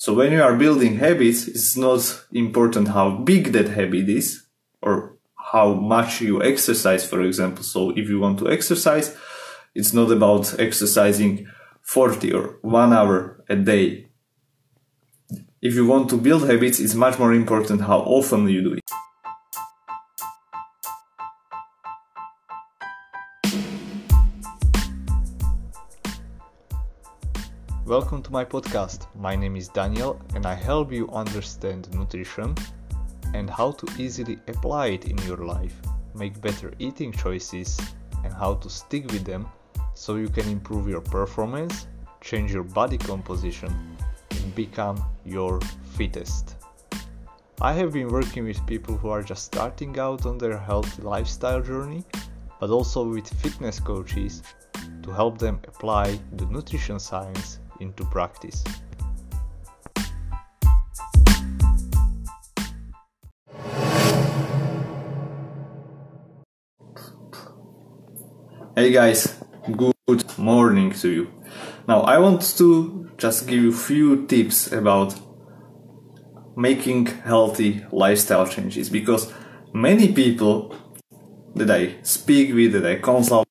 So when you are building habits, it's not important how big that habit is or how much you exercise, for example. So if you want to exercise, it's not about exercising 40 or one hour a day. If you want to build habits, it's much more important how often you do it. Welcome to my podcast. My name is Daniel and I help you understand nutrition and how to easily apply it in your life, make better eating choices, and how to stick with them so you can improve your performance, change your body composition, and become your fittest. I have been working with people who are just starting out on their healthy lifestyle journey, but also with fitness coaches to help them apply the nutrition science into practice. Hey guys, good morning to you. Now I want to just give you few tips about making healthy lifestyle changes because many people that I speak with, that I consult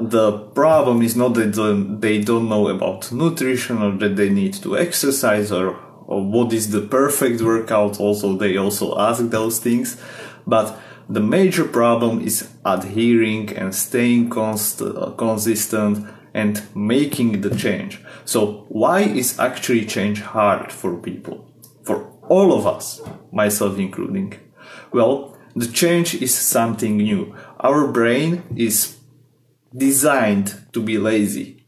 the problem is not that they don't know about nutrition or that they need to exercise or, or what is the perfect workout. Also, they also ask those things. But the major problem is adhering and staying const- consistent and making the change. So why is actually change hard for people? For all of us, myself including. Well, the change is something new. Our brain is designed to be lazy.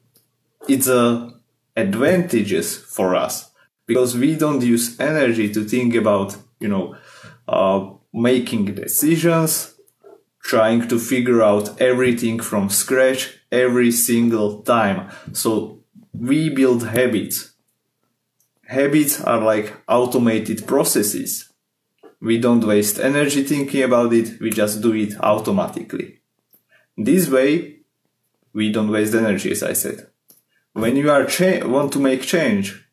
It's a advantages for us because we don't use energy to think about, you know, uh, making decisions, trying to figure out everything from scratch every single time. So we build habits. Habits are like automated processes. We don't waste energy thinking about it. We just do it automatically. This way, we don't waste energy, as I said. When you are cha- want to make change,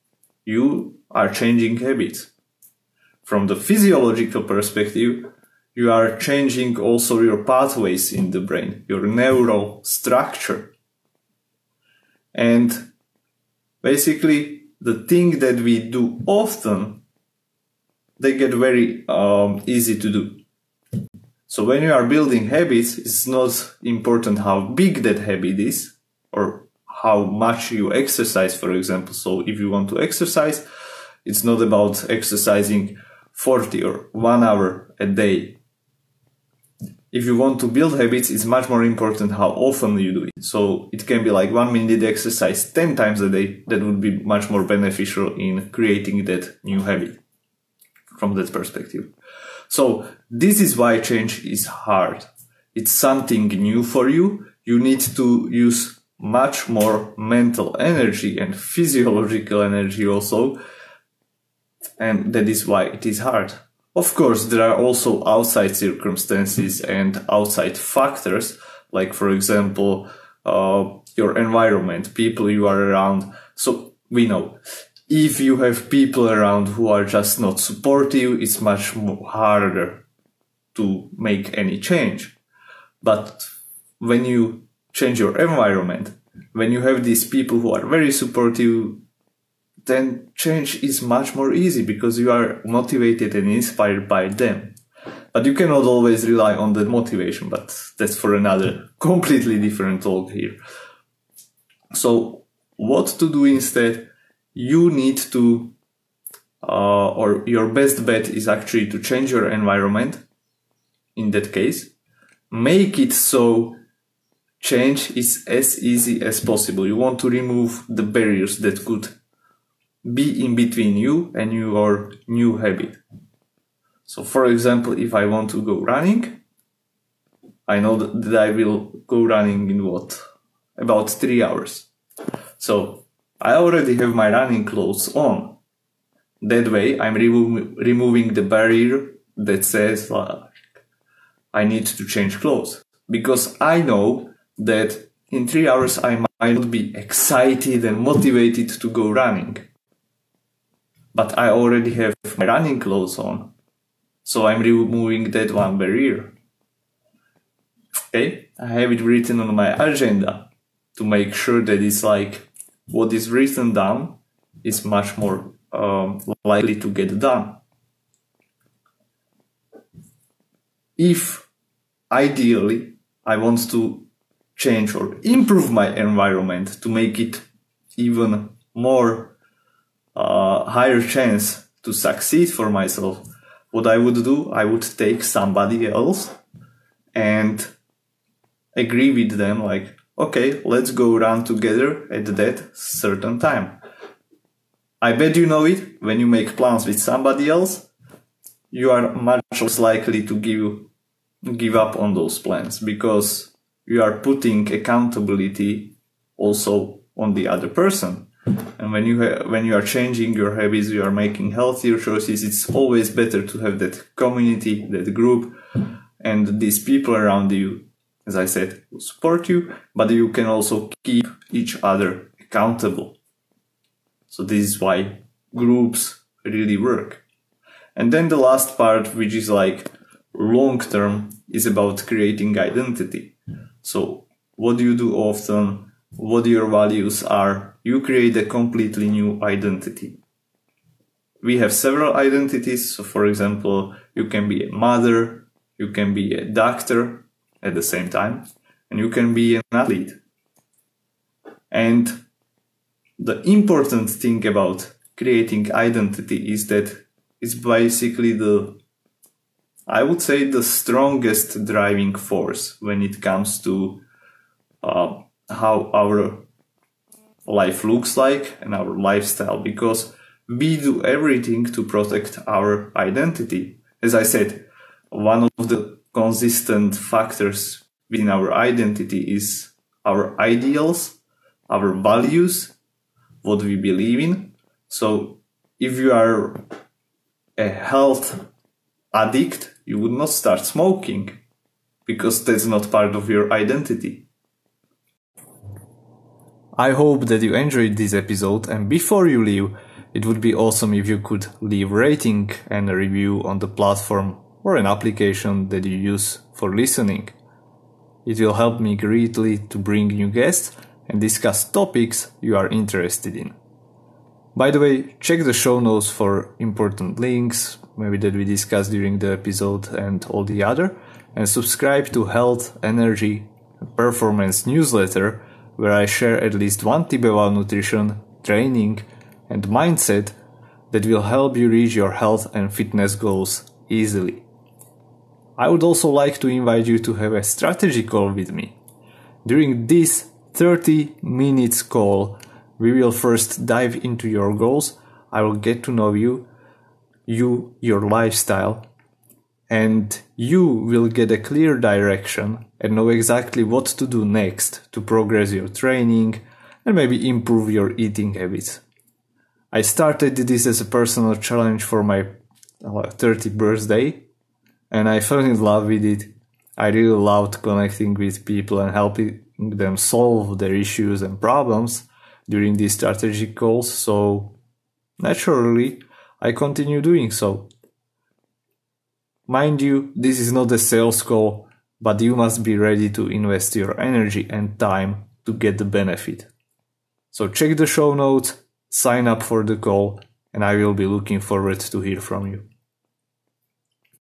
you are changing habits. From the physiological perspective, you are changing also your pathways in the brain, your neural structure. And basically, the thing that we do often, they get very um, easy to do. So when you are building habits, it's not important how big that habit is or how much you exercise, for example. So if you want to exercise, it's not about exercising 40 or one hour a day. If you want to build habits, it's much more important how often you do it. So it can be like one minute exercise 10 times a day. That would be much more beneficial in creating that new habit from that perspective. So this is why change is hard. It's something new for you. You need to use much more mental energy and physiological energy also. And that is why it is hard. Of course, there are also outside circumstances and outside factors, like for example, uh, your environment, people you are around. So we know if you have people around who are just not supportive, it's much harder to make any change. But when you change your environment, when you have these people who are very supportive, then change is much more easy because you are motivated and inspired by them. But you cannot always rely on that motivation, but that's for another completely different talk here. So what to do instead? You need to, uh, or your best bet is actually to change your environment. In that case, make it so change is as easy as possible. You want to remove the barriers that could be in between you and your new habit. So for example, if I want to go running, I know that I will go running in what? About three hours. So I already have my running clothes on. That way, I'm remo- removing the barrier that says uh, I need to change clothes. Because I know that in three hours I might not be excited and motivated to go running. but I already have my running clothes on. So I'm removing that one barrier. Okay, I have it written on my agenda to make sure that it's like what is written down is much more um, likely to get done. If ideally I want to change or improve my environment to make it even more uh, higher chance to succeed for myself, what I would do, I would take somebody else and agree with them like, okay, let's go run together at that certain time. I bet you know it. When you make plans with somebody else, you are much less likely to give give up on those plans because you are putting accountability also on the other person. And when you ha- when you are changing your habits, you are making healthier choices. It's always better to have that community, that group, and these people around you. As I said, will support you, but you can also keep each other accountable. So this is why groups really work. And then the last part, which is like long term, is about creating identity. So what do you do often? What your values are? you create a completely new identity. We have several identities. So for example, you can be a mother, you can be a doctor at the same time, and you can be an athlete. And the important thing about creating identity is that it's basically the I would say the strongest driving force when it comes to uh, how our life looks like and our lifestyle because we do everything to protect our identity. As I said, one of the consistent factors within our identity is our ideals, our values, what we believe in. So if you are a health addict, you would not start smoking because that's not part of your identity. I hope that you enjoyed this episode and before you leave, it would be awesome if you could leave rating and a review on the platform or an application that you use for listening. It will help me greatly to bring new guests and discuss topics you are interested in. By the way, check the show notes for important links, maybe that we discussed during the episode and all the other, and subscribe to Health, Energy, Performance newsletter where I share at least one about nutrition, training, and mindset that will help you reach your health and fitness goals easily. I would also like to invite you to have a strategy call with me. During this 30 minutes call, we will first dive into your goals. I will get to know you, you, your lifestyle, and you will get a clear direction and know exactly what to do next to progress your training and maybe improve your eating habits. I started this as a personal challenge for my uh, 30th birthday and I fell in love with it. I really loved connecting with people and helping them solve their issues and problems during these strategic calls. So naturally, I continue doing so. Mind you, this is not a sales call, but you must be ready to invest your energy and time to get the benefit. So check the show notes, sign up for the call, and I will be looking forward to hear from you.